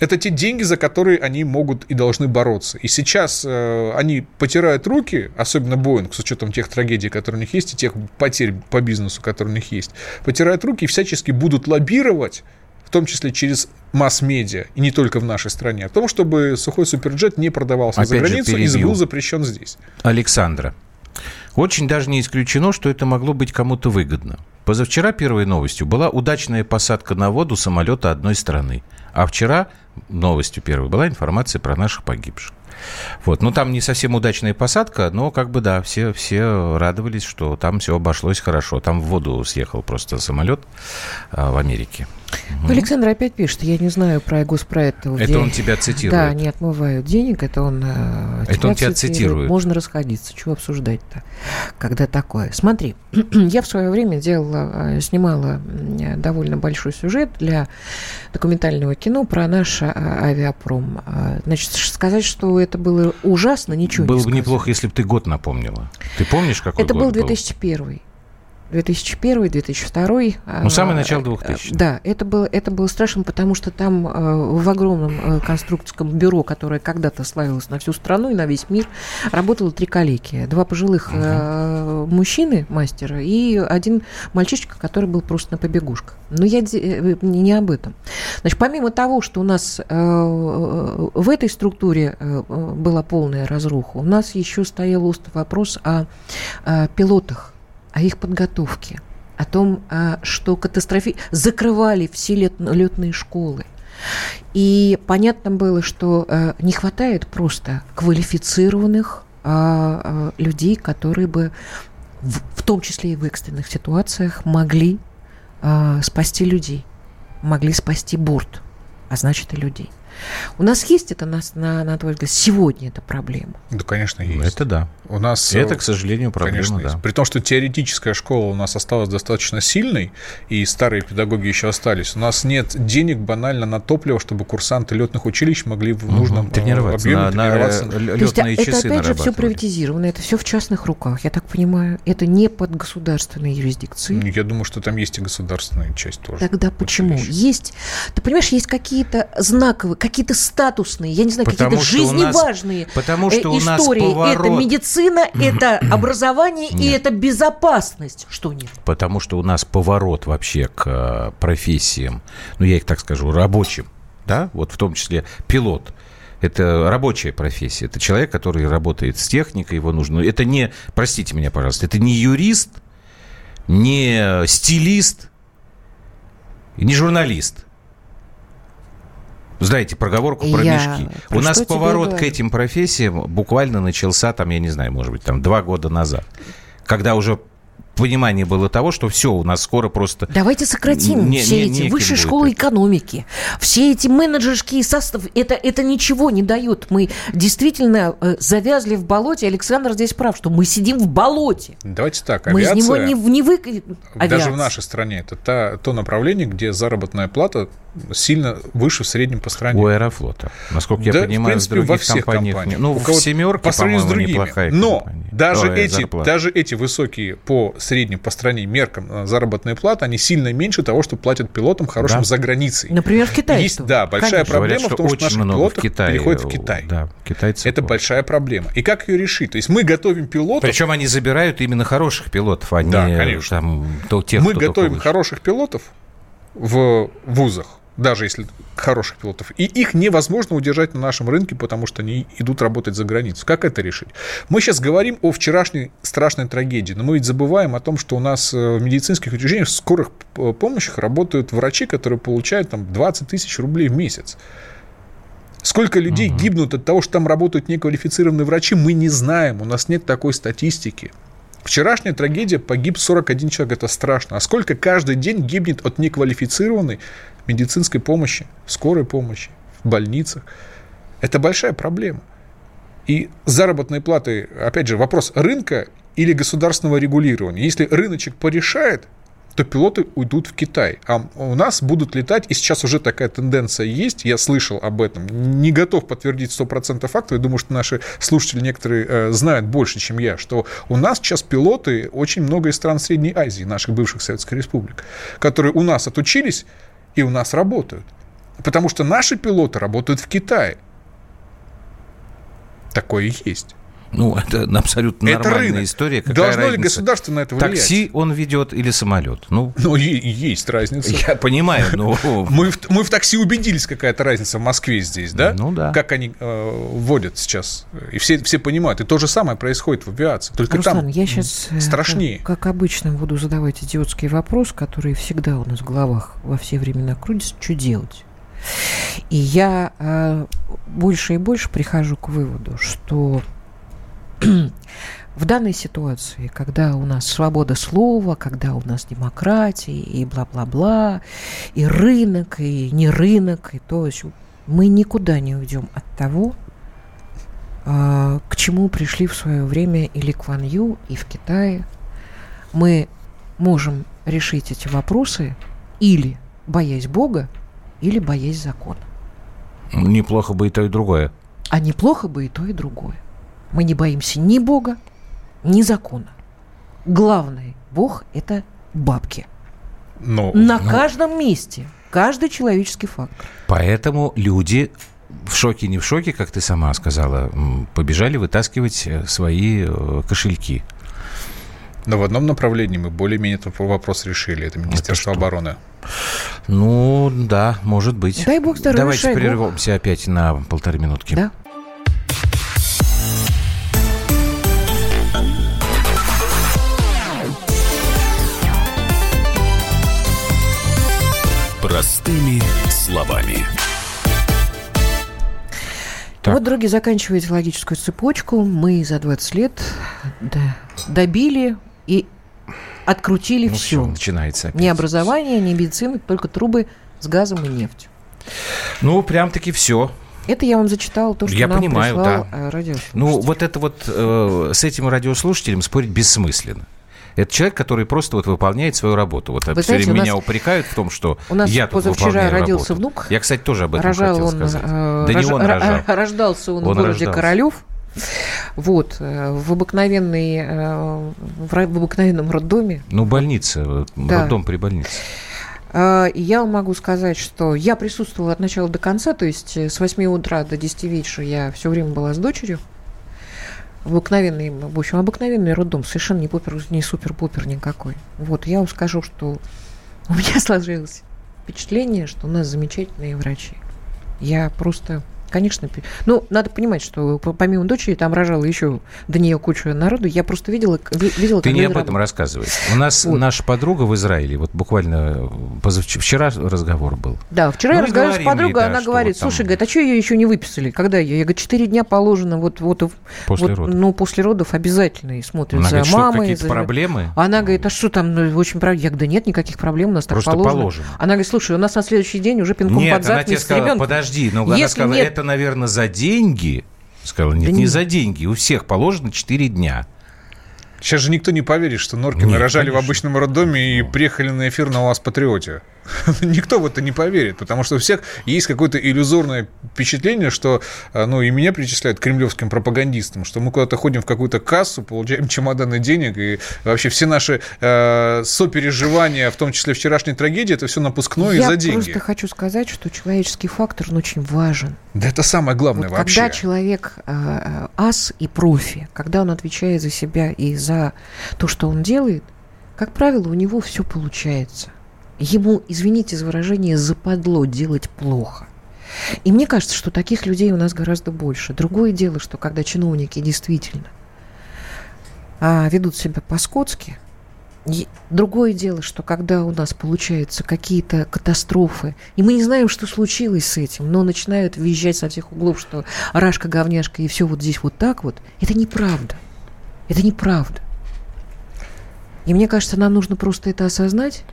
Это те деньги, за которые они могут и должны бороться. И сейчас э, они потирают руки, особенно Боинг, с учетом тех трагедий, которые у них есть, и тех потерь по бизнесу, которые у них есть, потирают руки и всячески будут лоббировать в том числе через масс-медиа, и не только в нашей стране, о том, чтобы сухой суперджет не продавался Опять за границу и был запрещен здесь.
Александра. Очень даже не исключено, что это могло быть кому-то выгодно. Позавчера первой новостью была удачная посадка на воду самолета одной страны. А вчера новостью первой была информация про наших погибших. Вот. Ну, там не совсем удачная посадка, но как бы да, все, все радовались, что там все обошлось хорошо. Там в воду съехал просто самолет а, в Америке.
Угу. Александр опять пишет, я не знаю про госпроект.
Это где... он тебя цитирует.
Да, не отмывают денег, это он,
э, это тебя, он тебя цитирует. цитирует.
Можно расходиться, чего обсуждать-то, когда такое. Смотри, [clears throat] я в свое время делала, э, снимала довольно большой сюжет для документального кино про наш э, авиапром. Значит, сказать, что это было ужасно, ничего
было
не
Было бы неплохо, если бы ты год напомнила. Ты помнишь, какой
это
год
был 2001 был? 2001, 2002.
Ну, самое начало 2000
Да, это было, это было страшно, потому что там э, в огромном э, конструкторском бюро, которое когда-то славилось на всю страну и на весь мир, работало три коллеги. Два пожилых угу. мужчины, мастера, и один мальчишка, который был просто на побегушках. Но я не об этом. Значит, помимо того, что у нас в этой структуре была полная разруха, у нас еще стоял острый вопрос о пилотах о их подготовке, о том, а, что катастрофи... закрывали все лет... летные школы. И понятно было, что а, не хватает просто квалифицированных а, людей, которые бы в, в том числе и в экстренных ситуациях могли спасти людей, могли спасти борт, а значит и людей. У нас есть это, на, на, на твой взгляд, сегодня эта проблема?
Да, конечно, есть.
Это да.
У нас,
это, к сожалению, проблема, конечно, да.
Есть. При том, что теоретическая школа у нас осталась достаточно сильной, и старые педагоги еще остались. У нас нет денег банально на топливо, чтобы курсанты летных училищ могли в нужном угу.
тренироваться,
объеме
на, тренироваться. На, на
То есть, а это опять же все приватизировано, это все в частных руках, я так понимаю. Это не под государственной юрисдикцией.
Я думаю, что там есть и государственная часть тоже.
Тогда почему? Есть, ты понимаешь, есть какие-то знаковые, какие-то статусные, я не знаю, какие-то
у нас-
жизневажные
потому что
э,
у нас.
Это
поворот.
медицина, это образование и это безопасность. Что нет?
Потому что у нас поворот вообще к э, профессиям, ну, я их так скажу, рабочим, да, вот в том числе пилот. Это рабочая профессия. Это человек, который работает с техникой, его нужно... Это не, простите меня, пожалуйста, это не юрист, не стилист, не журналист. Знаете, проговорку про
Я
мешки.
про
У нас поворот к этим профессиям буквально начался, там, я не знаю, может быть, там, два года назад. Когда уже понимание было того, что все, у нас скоро просто...
Давайте сократим
Не-
все
не-
эти высшие школы
это.
экономики, все эти менеджерские составы. Это, это ничего не дает. Мы действительно э, завязли в болоте. Александр здесь прав, что мы сидим в болоте.
Давайте так,
Мы из
авиация...
него не, не вы...
Даже
Авиация.
в нашей стране это та, то направление, где заработная плата сильно выше в среднем по стране.
У Аэрофлота. Насколько я
Да,
понимаю,
в принципе, во всех
компаниях...
компаниях.
не- Ну,
У
в «семерке»,
по сравнению с другими.
неплохая
Но
компания.
даже
Ой,
эти,
зарплата.
даже эти высокие по средним по стране меркам э, заработные платы, они сильно меньше того, что платят пилотам хорошим
Да.
за границей.
Например, в Китае.
Есть, да, большая
Конечно.
проблема
Говорят, что
в том, что наши пилоты
в Китае.
переходят в Китай.
Да, китайцы.
Это большая проблема. И как ее решить? То есть мы готовим пилотов,
Причем они забирают именно хороших пилотов, а не
Да, конечно.
там, то, тех,
мы готовим хороших пилотов в вузах, даже если хороших пилотов, и их невозможно удержать на нашем рынке, потому что они идут работать за границу. Как это решить? Мы сейчас говорим о вчерашней страшной трагедии, но мы ведь забываем о том, что у нас э, в медицинских учреждениях, в скорых э, помощях работают врачи, которые получают там 20 тысяч рублей в месяц. Сколько людей гибнут от того, что там работают неквалифицированные врачи, мы не знаем. У нас нет такой статистики. Вчерашняя трагедия погиб 41 человек, это страшно. А сколько каждый день гибнет от неквалифицированной медицинской помощи, скорой помощи, в больницах? Это большая проблема. И заработные платы, опять же, вопрос рынка или государственного регулирования. Если рыночек порешает, то пилоты уйдут в Китай. А у нас будут летать, и сейчас уже такая тенденция есть, я слышал об этом, не готов подтвердить 100% фактов, я думаю, что наши слушатели некоторые э, знают больше, чем я, что у нас сейчас пилоты очень много из стран Средней Азии, наших бывших Советских Республик, которые у нас отучились и у нас работают. Потому что наши пилоты работают в Китае. Такое есть.
Ну, это абсолютно
Это
нормальная
рынок.
история. Какая
Должно ли
разница,
государство на это влиять?
Такси он ведет или самолет? Ну,
Ну, есть разница.
я понимаю, но... [laughs]
Мы в, мы в такси убедились, какая-то разница в Москве здесь, да?
Ну да.
Как они э, вводят сейчас. И все, все понимают. И то же самое происходит в авиации. Только
Руслан,
там
я сейчас,
страшнее.
как, как обычно, буду задавать идиотский вопрос, который всегда у нас в головах во все времена крутится, что делать? И я э, больше и больше прихожу к выводу, что в данной ситуации, когда у нас свобода слова, когда у нас демократия и бла-бла-бла, и рынок, и не рынок, и то, есть мы никуда не уйдем от того, а, к чему пришли в свое время и Ли Кван Ю, и в Китае. Мы можем решить эти вопросы или боясь Бога, или боясь закона.
Неплохо бы и то, и другое.
А неплохо бы и то, и другое. Мы не боимся ни Бога, ни закона. Главное, Бог – это бабки.
Ну,
На каждом месте. Каждый человеческий фактор.
Поэтому люди в шоке, не в шоке, как ты сама сказала, побежали вытаскивать э, свои э, кошельки.
но в одном направлении мы более-менее этот вопрос решили. Это Министерство
что?
обороны.
Ну, да, может быть.
Дай бог здоровья,
Давайте
Шойгу.
прервемся опять на полторы минутки.
Да?
Простыми словами.
Так.
Вот, дорогие, заканчиваете логическую цепочку. Мы за 20 лет да, добили и открутили
Ну,
все.
все, начинается опять.
Ни образование, ни медицины, только трубы с газом и нефтью.
Ну, прям-таки все.
Это я вам зачитала то, что
Я
нам
понимаю,
прислал
да.
радиослушатель.
Ну, вот это вот э, с этим радиослушателем спорить бессмысленно. Это человек, который просто вот выполняет свою работу. Вот
Вы
все
знаете,
время меня
нас-
упрекают в том, что
у нас
я тут
позавчера
выполняю
родился
работу.
внук.
Я, кстати, тоже об этом
Рожал
хотел
он,
сказать.
э,
да
рож-
не он
ро-
рожал. [laughs]
рождался он,
Он
в городе
рождался.
Королев. Вот, э, в обыкновенной, э, в обыкновенном роддоме.
Ну, больница, вот,
Да.
роддом при больнице.
Я могу сказать, что я присутствовала от начала до конца, то есть э, с 8 утра до 10 вечера я все время была с дочерью. Обыкновенный, в общем, обыкновенный роддом, совершенно не, пупер, не супер-пупер никакой. Вот, я вам скажу, что у меня [laughs] сложилось впечатление, что у нас замечательные врачи. Я просто Конечно. Ну, надо понимать, что помимо дочери там рожала еще до нее кучу народу. Я просто видела... видела
Ты не об этом рассказывай. У нас вот. наша подруга в Израиле, вот буквально позавчера, вчера разговор был.
Да, вчера ну, я разговаривала с подругой, да, она говорит, вот слушай, там... говорит, а что ее еще не выписали? Когда ее? Я говорю, 4 дня положено вот... вот
после
вот,
родов.
Ну, после родов обязательно и смотрят
она
за
говорит,
мамой.
Какие-то
за...
проблемы?
Она говорит, а что там, ну, очень правда. Я говорю, да нет никаких проблем, у нас
Просто
так положено.
положено.
Она говорит, слушай, у нас на следующий день уже пинком
нет,
под зад
она тебе сказала,
ребенком.
подожди, но она сказала,
нет...
это, наверное, за деньги. Сказала, нет, да не, не за деньги. У всех положено 4 дня.
Сейчас же никто не поверит, что Норкины Нет, рожали конечно. в обычном роддоме и приехали на эфир на вас Патриоте. [laughs] Никто в это не поверит, потому что у всех есть какое-то иллюзорное впечатление, что, а, ну, и меня причисляют кремлевским пропагандистам, что мы куда-то ходим в какую-то кассу, получаем чемоданы денег, и вообще все наши э, сопереживания, в том числе вчерашней трагедии, это все напускное
Я
за деньги.
Я просто хочу сказать, что человеческий фактор, он очень важен.
Да это самое главное
вот
вообще.
Когда человек э, ас и профи, когда он отвечает за себя и за то, что он делает, как правило, у него все получается. Ему, извините за выражение, западло делать плохо. И мне кажется, что таких людей у нас гораздо больше. Другое дело, что когда чиновники действительно а, ведут себя по-скотски, Другое дело, что когда у нас получаются какие-то катастрофы, и мы не знаем, что случилось с этим, но начинают визжать со всех углов, что рашка, говняшка и все вот здесь вот так вот, это неправда. Это неправда. И мне кажется, нам нужно просто это осознать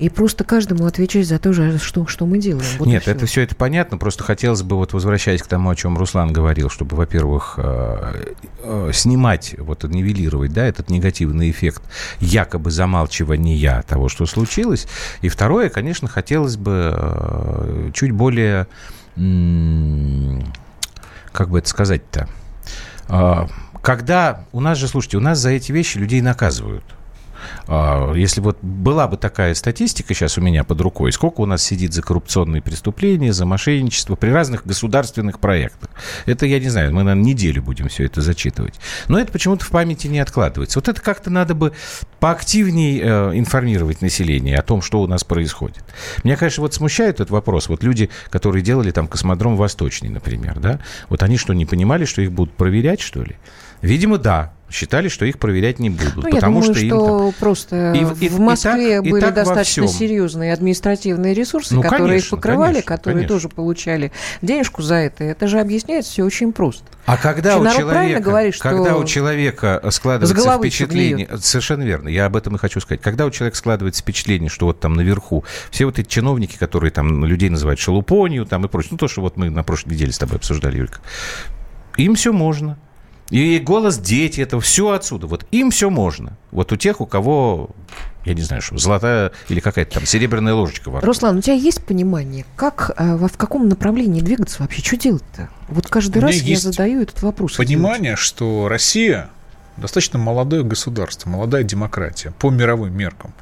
и просто каждому отвечать за то же, что, что мы делаем.
Вот Нет, все. это все это понятно, просто хотелось бы, вот возвращаясь к тому, о чем Руслан говорил, чтобы, во-первых, э, э, снимать, вот нивелировать, да, этот негативный эффект якобы замалчивания того, что случилось. И второе, конечно, хотелось бы э, чуть более, как бы это сказать-то, когда у нас же, слушайте, у нас за эти вещи людей наказывают – а, если вот была бы такая статистика сейчас у меня под рукой, сколько у нас сидит за коррупционные преступления, за мошенничество при разных государственных проектах. Это, я не знаю, мы, наверное, неделю будем все это зачитывать. Но это почему-то в памяти не откладывается. Вот это как-то надо бы поактивнее э, информировать население о том, что у нас происходит. Меня, конечно, вот смущает этот вопрос. Вот люди, которые делали там космодром Восточный, например, да, вот они что, не понимали, что их будут проверять, что ли? Видимо, да считали, что их проверять не будут. Ну,
потому
я думаю,
что, что им просто и, и, в Москве и так, были и достаточно серьезные административные ресурсы, ну, которые конечно, их покрывали, конечно, которые конечно. тоже получали денежку за это. Это же объясняется все очень просто.
А когда у, человека, говорит, что когда у человека складывается впечатление... Совершенно верно, я об этом и хочу сказать. Когда у человека складывается впечатление, что вот там наверху все вот эти чиновники, которые там людей называют шелупонью там и прочее, ну то, что вот мы на прошлой неделе с тобой обсуждали, Юлька, им все можно. И голос дети, это все отсюда. Вот им все можно. Вот у тех, у кого, я не знаю, что, золотая или какая-то там серебряная ложечка во рту.
Руслан, у тебя есть понимание, как, э, в каком направлении двигаться вообще? Что делать-то? Вот каждый раз я задаю этот вопрос.
Понимание, что Россия достаточно молодое государство, молодая демократия по мировым меркам.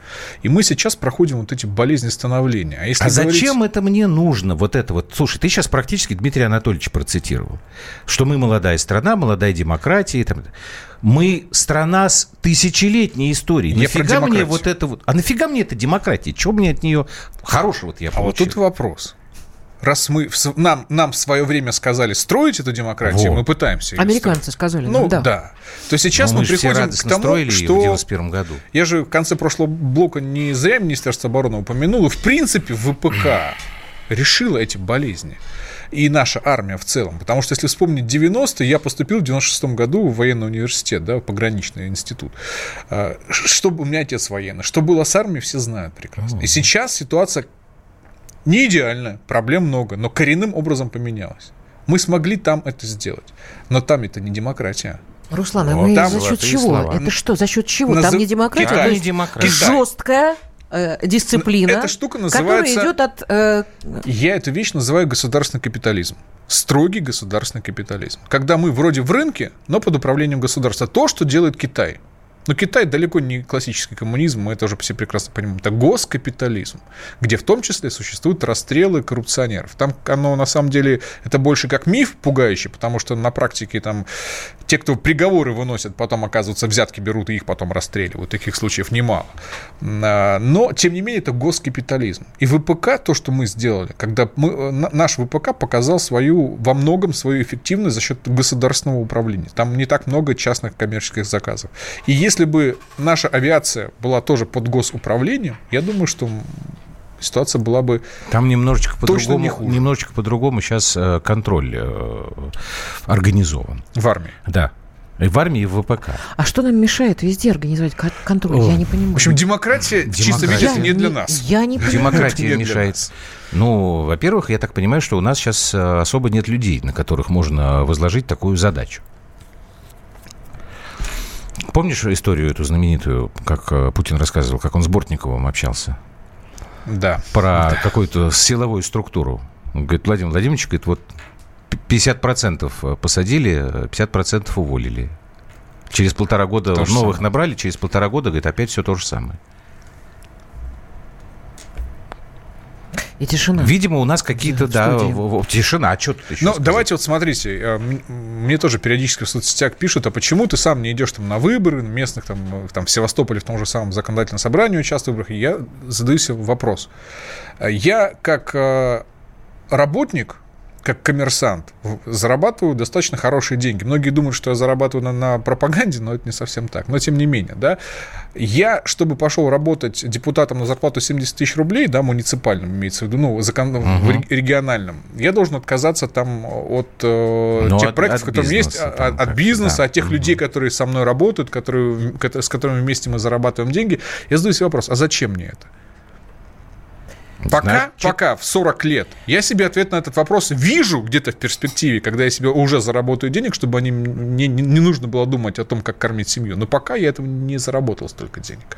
И мы сейчас проходим вот эти болезни становления.
А, если а говорить... зачем это мне нужно? Вот это вот. Слушай, ты сейчас практически Дмитрия Анатольевича процитировал. Что мы молодая страна, молодая демократия. Там... Мы страна с тысячелетней историей. Я нафига мне вот это вот... А нафига мне эта демократия? Чего мне от нее хорошего-то я получил?
А вот тут вопрос раз мы нам, нам в свое время сказали строить эту демократию, вот. мы пытаемся.
Американцы строить. сказали.
Ну да. да. То сейчас
Но
мы, мы приходим к тому,
строили
что
в 91 году.
Я же в конце прошлого блока не зря Министерство обороны упомянул. В принципе, ВПК [clears throat] решила эти болезни. И наша армия в целом. Потому что, если вспомнить 90-е, я поступил в 96-м году в военный университет, да, в пограничный институт. А, что, у меня отец военный. Что было с армией, все знают прекрасно. И сейчас ситуация не идеально, проблем много, но коренным образом поменялось. Мы смогли там это сделать. Но там это не демократия.
Руслан, а мы там за счет чего? Слова. Это что, за счет чего? Назов... Там не демократия,
Китай. не демократия.
жесткая э, дисциплина,
Эта штука называется...
которая идет от... Э...
Я эту вещь называю государственный капитализм. Строгий государственный капитализм. Когда мы вроде в рынке, но под управлением государства. То, что делает Китай. Но Китай далеко не классический коммунизм, мы это уже все прекрасно понимаем. Это госкапитализм, где в том числе существуют расстрелы коррупционеров. Там оно на самом деле, это больше как миф пугающий, потому что на практике там те, кто приговоры выносят, потом, оказывается, взятки берут и их потом расстреливают. Таких случаев немало. А, но, тем не менее, это госкапитализм. И ВПК, то, что мы сделали, когда мы, наш ВПК показал свою, во многом свою эффективность за счет государственного управления. Там не так много частных коммерческих заказов. И если бы наша авиация была тоже под госуправлением, я думаю, что ситуация была бы
Там немножечко по-другому, не немножечко по-другому сейчас э, контроль э, организован.
В армии?
Да. И в армии, и в ВПК.
А что нам мешает везде организовать контроль? О. Я не понимаю.
В общем, демократия, демократия. чисто видите, не для нас.
Я не
понимаю. Демократия мешает. Ну, во-первых, я так понимаю, что у нас сейчас э, особо нет людей, на которых можно возложить такую задачу. Помнишь историю эту знаменитую, как Путин рассказывал, как он с Бортниковым общался?
Да.
Про
да.
какую-то силовую структуру. Он говорит, Владимир Владимирович, говорит, вот 50% посадили, 50% уволили. Через полтора года то новых самое. набрали, через полтора года, говорит, опять все то же самое.
И тишина.
Видимо, у нас какие-то, да, в, в, тишина. А что тут еще
Ну, сказать? давайте вот смотрите, э, мне тоже периодически в соцсетях пишут, а почему ты сам не идешь там на выборы, местных там, э, там в Севастополе, в том же самом законодательном собрании участвую в выборах? И я задаю себе вопрос. Я как э, работник как коммерсант зарабатываю достаточно хорошие деньги. Многие думают, что я зарабатываю на, на пропаганде, но это не совсем так. Но тем не менее, да, я, чтобы пошел работать депутатом на зарплату 70 тысяч рублей, да, муниципальным имеется в виду, ну, закон, в региональном, я должен отказаться там от э, ну, тех от, проектов, от которые есть, там, от, бизнеса, да. от тех угу. людей, которые со мной работают, которые, с которыми вместе мы зарабатываем деньги. Я задаю себе вопрос, а зачем мне это? Пока, Знаешь, пока в 40 лет я себе ответ на этот вопрос вижу где-то в перспективе, когда я себе уже заработаю денег, чтобы они, мне не нужно было думать о том, как кормить семью. Но пока я этого не заработал столько денег.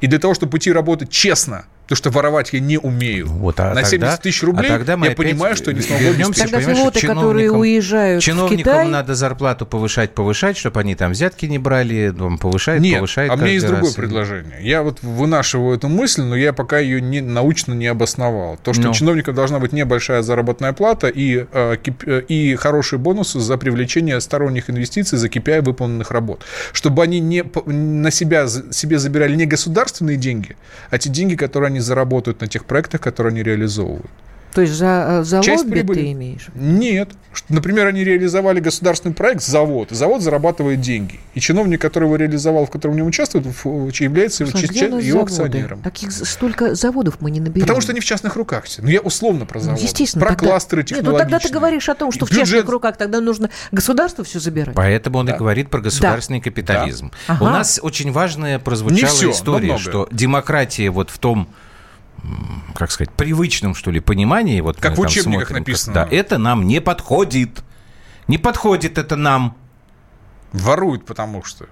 И для того, чтобы идти работать честно – Потому что воровать я не умею. Вот, а на 70 тогда, тысяч рублей а тогда мы я понимаю, что не смогу
вернемся, Тогда пилоты, которые уезжают
Чиновникам
в Китай...
надо зарплату повышать, повышать, чтобы они там взятки не брали, повышает,
Нет,
повышает
а у меня есть раз. другое предложение. Я вот вынашиваю эту мысль, но я пока ее не, научно не обосновал. То, что ну. чиновникам должна быть небольшая заработная плата и, э, э, и хорошие бонусы за привлечение сторонних инвестиций за KPI выполненных работ. Чтобы они не, на себя, себе забирали не государственные деньги, а те деньги, которые они они заработают на тех проектах, которые они реализовывают.
То есть за, э, за Часть лобби прибыли... ты имеешь?
Нет. Например, они реализовали государственный проект, завод, и завод зарабатывает деньги. И чиновник, который его реализовал, в котором нем участвует, является Слушай, часть, его заводы? акционером.
Таких столько заводов мы не наберем.
Потому что они в частных руках все. Ну, я условно про завод. Ну, естественно. Про тогда... кластеры технологичные. Нет, ну,
тогда ты говоришь о том, что Бюджет... в частных руках тогда нужно государство все забирать.
Поэтому он да. и говорит про государственный да. капитализм. Да. Ага. У нас очень важная прозвучала все, история, что демократия вот в том как сказать, привычном, что ли, понимании, вот
как в учебниках смотрим, написано.
Да, это нам не подходит. Не подходит это нам.
Воруют, потому что.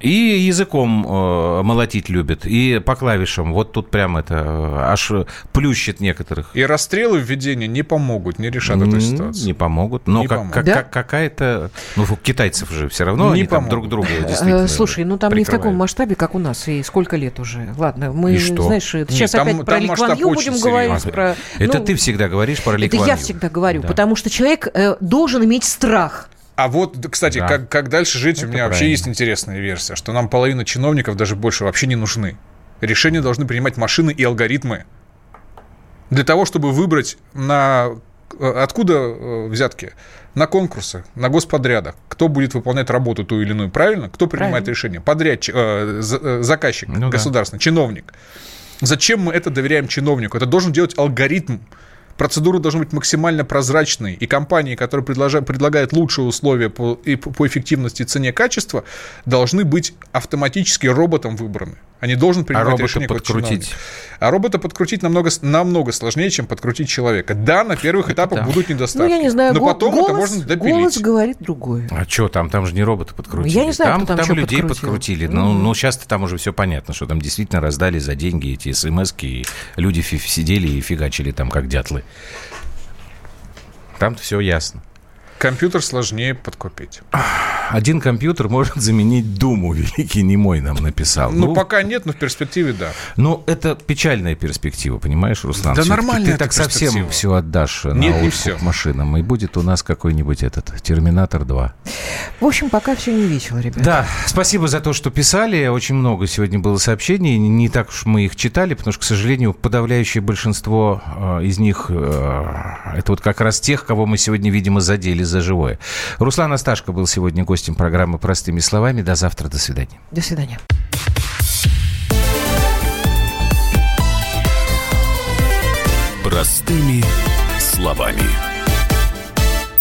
И языком э, молотить любит, и по клавишам. Вот тут прям это э, аж плющит некоторых.
И расстрелы введения не помогут, не решат эту ситуацию.
Не помогут. Но не как, помогут. Как, да? как, какая-то... Ну, у китайцев же все равно не они там друг друга э, действительно
Слушай, ну там прикрывают. не в таком масштабе, как у нас. И сколько лет уже? Ладно, мы, и что? знаешь, сейчас Нет, опять там, про Ликванью будем серьезный. говорить. Про,
это ну, ты всегда говоришь про Ликванью.
Это я всегда говорю, да. потому что человек э, должен иметь страх.
А вот, кстати, да. как, как дальше жить, Это у меня правильно. вообще есть интересная версия, что нам половина чиновников, даже больше, вообще не нужны. Решения должны принимать машины и алгоритмы. Для того, чтобы выбрать на... Э, откуда э, взятки? На конкурсах, на господрядах. Кто будет выполнять работу ту или иную, правильно? Кто принимает правильно. решение? Подрядчик, э, э, заказчик ну, государственный, да. чиновник. Зачем мы это доверяем чиновнику? Это должен делать алгоритм. Процедура должна быть максимально прозрачной, и компании, которые предлагают лучшие условия по, и по эффективности, цене, качества, должны быть автоматически роботом выбраны. Они должны принимать а решение
подкрутить.
А робота подкрутить намного, намного сложнее, чем подкрутить человека. Да, на первых этапах да. будут недостатки.
Ну, я не знаю, но потом голос, это можно допилить. Голос говорит другое.
А что там? Там же не роботы подкрутили.
Я не знаю,
там,
там,
там людей подкрутил. подкрутили. Mm. Ну, ну, сейчас там уже все понятно, что там действительно раздали за деньги эти смс и люди сидели и фигачили там, как дятлы. Там все ясно.
Компьютер сложнее подкупить.
Один компьютер может [laughs] заменить Думу, [laughs] великий немой нам написал.
Ну, пока нет, но в перспективе да.
Ну, это печальная перспектива, понимаешь, Руслан?
Да нормальная
Ты так совсем все отдашь
Нет,
на
не всё.
машинам, и будет у нас какой-нибудь этот Терминатор 2.
В общем, пока все не весело, ребята.
Да, спасибо за то, что писали. Очень много сегодня было сообщений. Не- Не так уж мы их читали, потому что, к сожалению, подавляющее большинство э, из них э, это вот как раз тех, кого мы сегодня, видимо, задели за живое. Руслан Асташко был сегодня гостем программы «Простыми словами». До завтра, до свидания.
До свидания.
Простыми словами.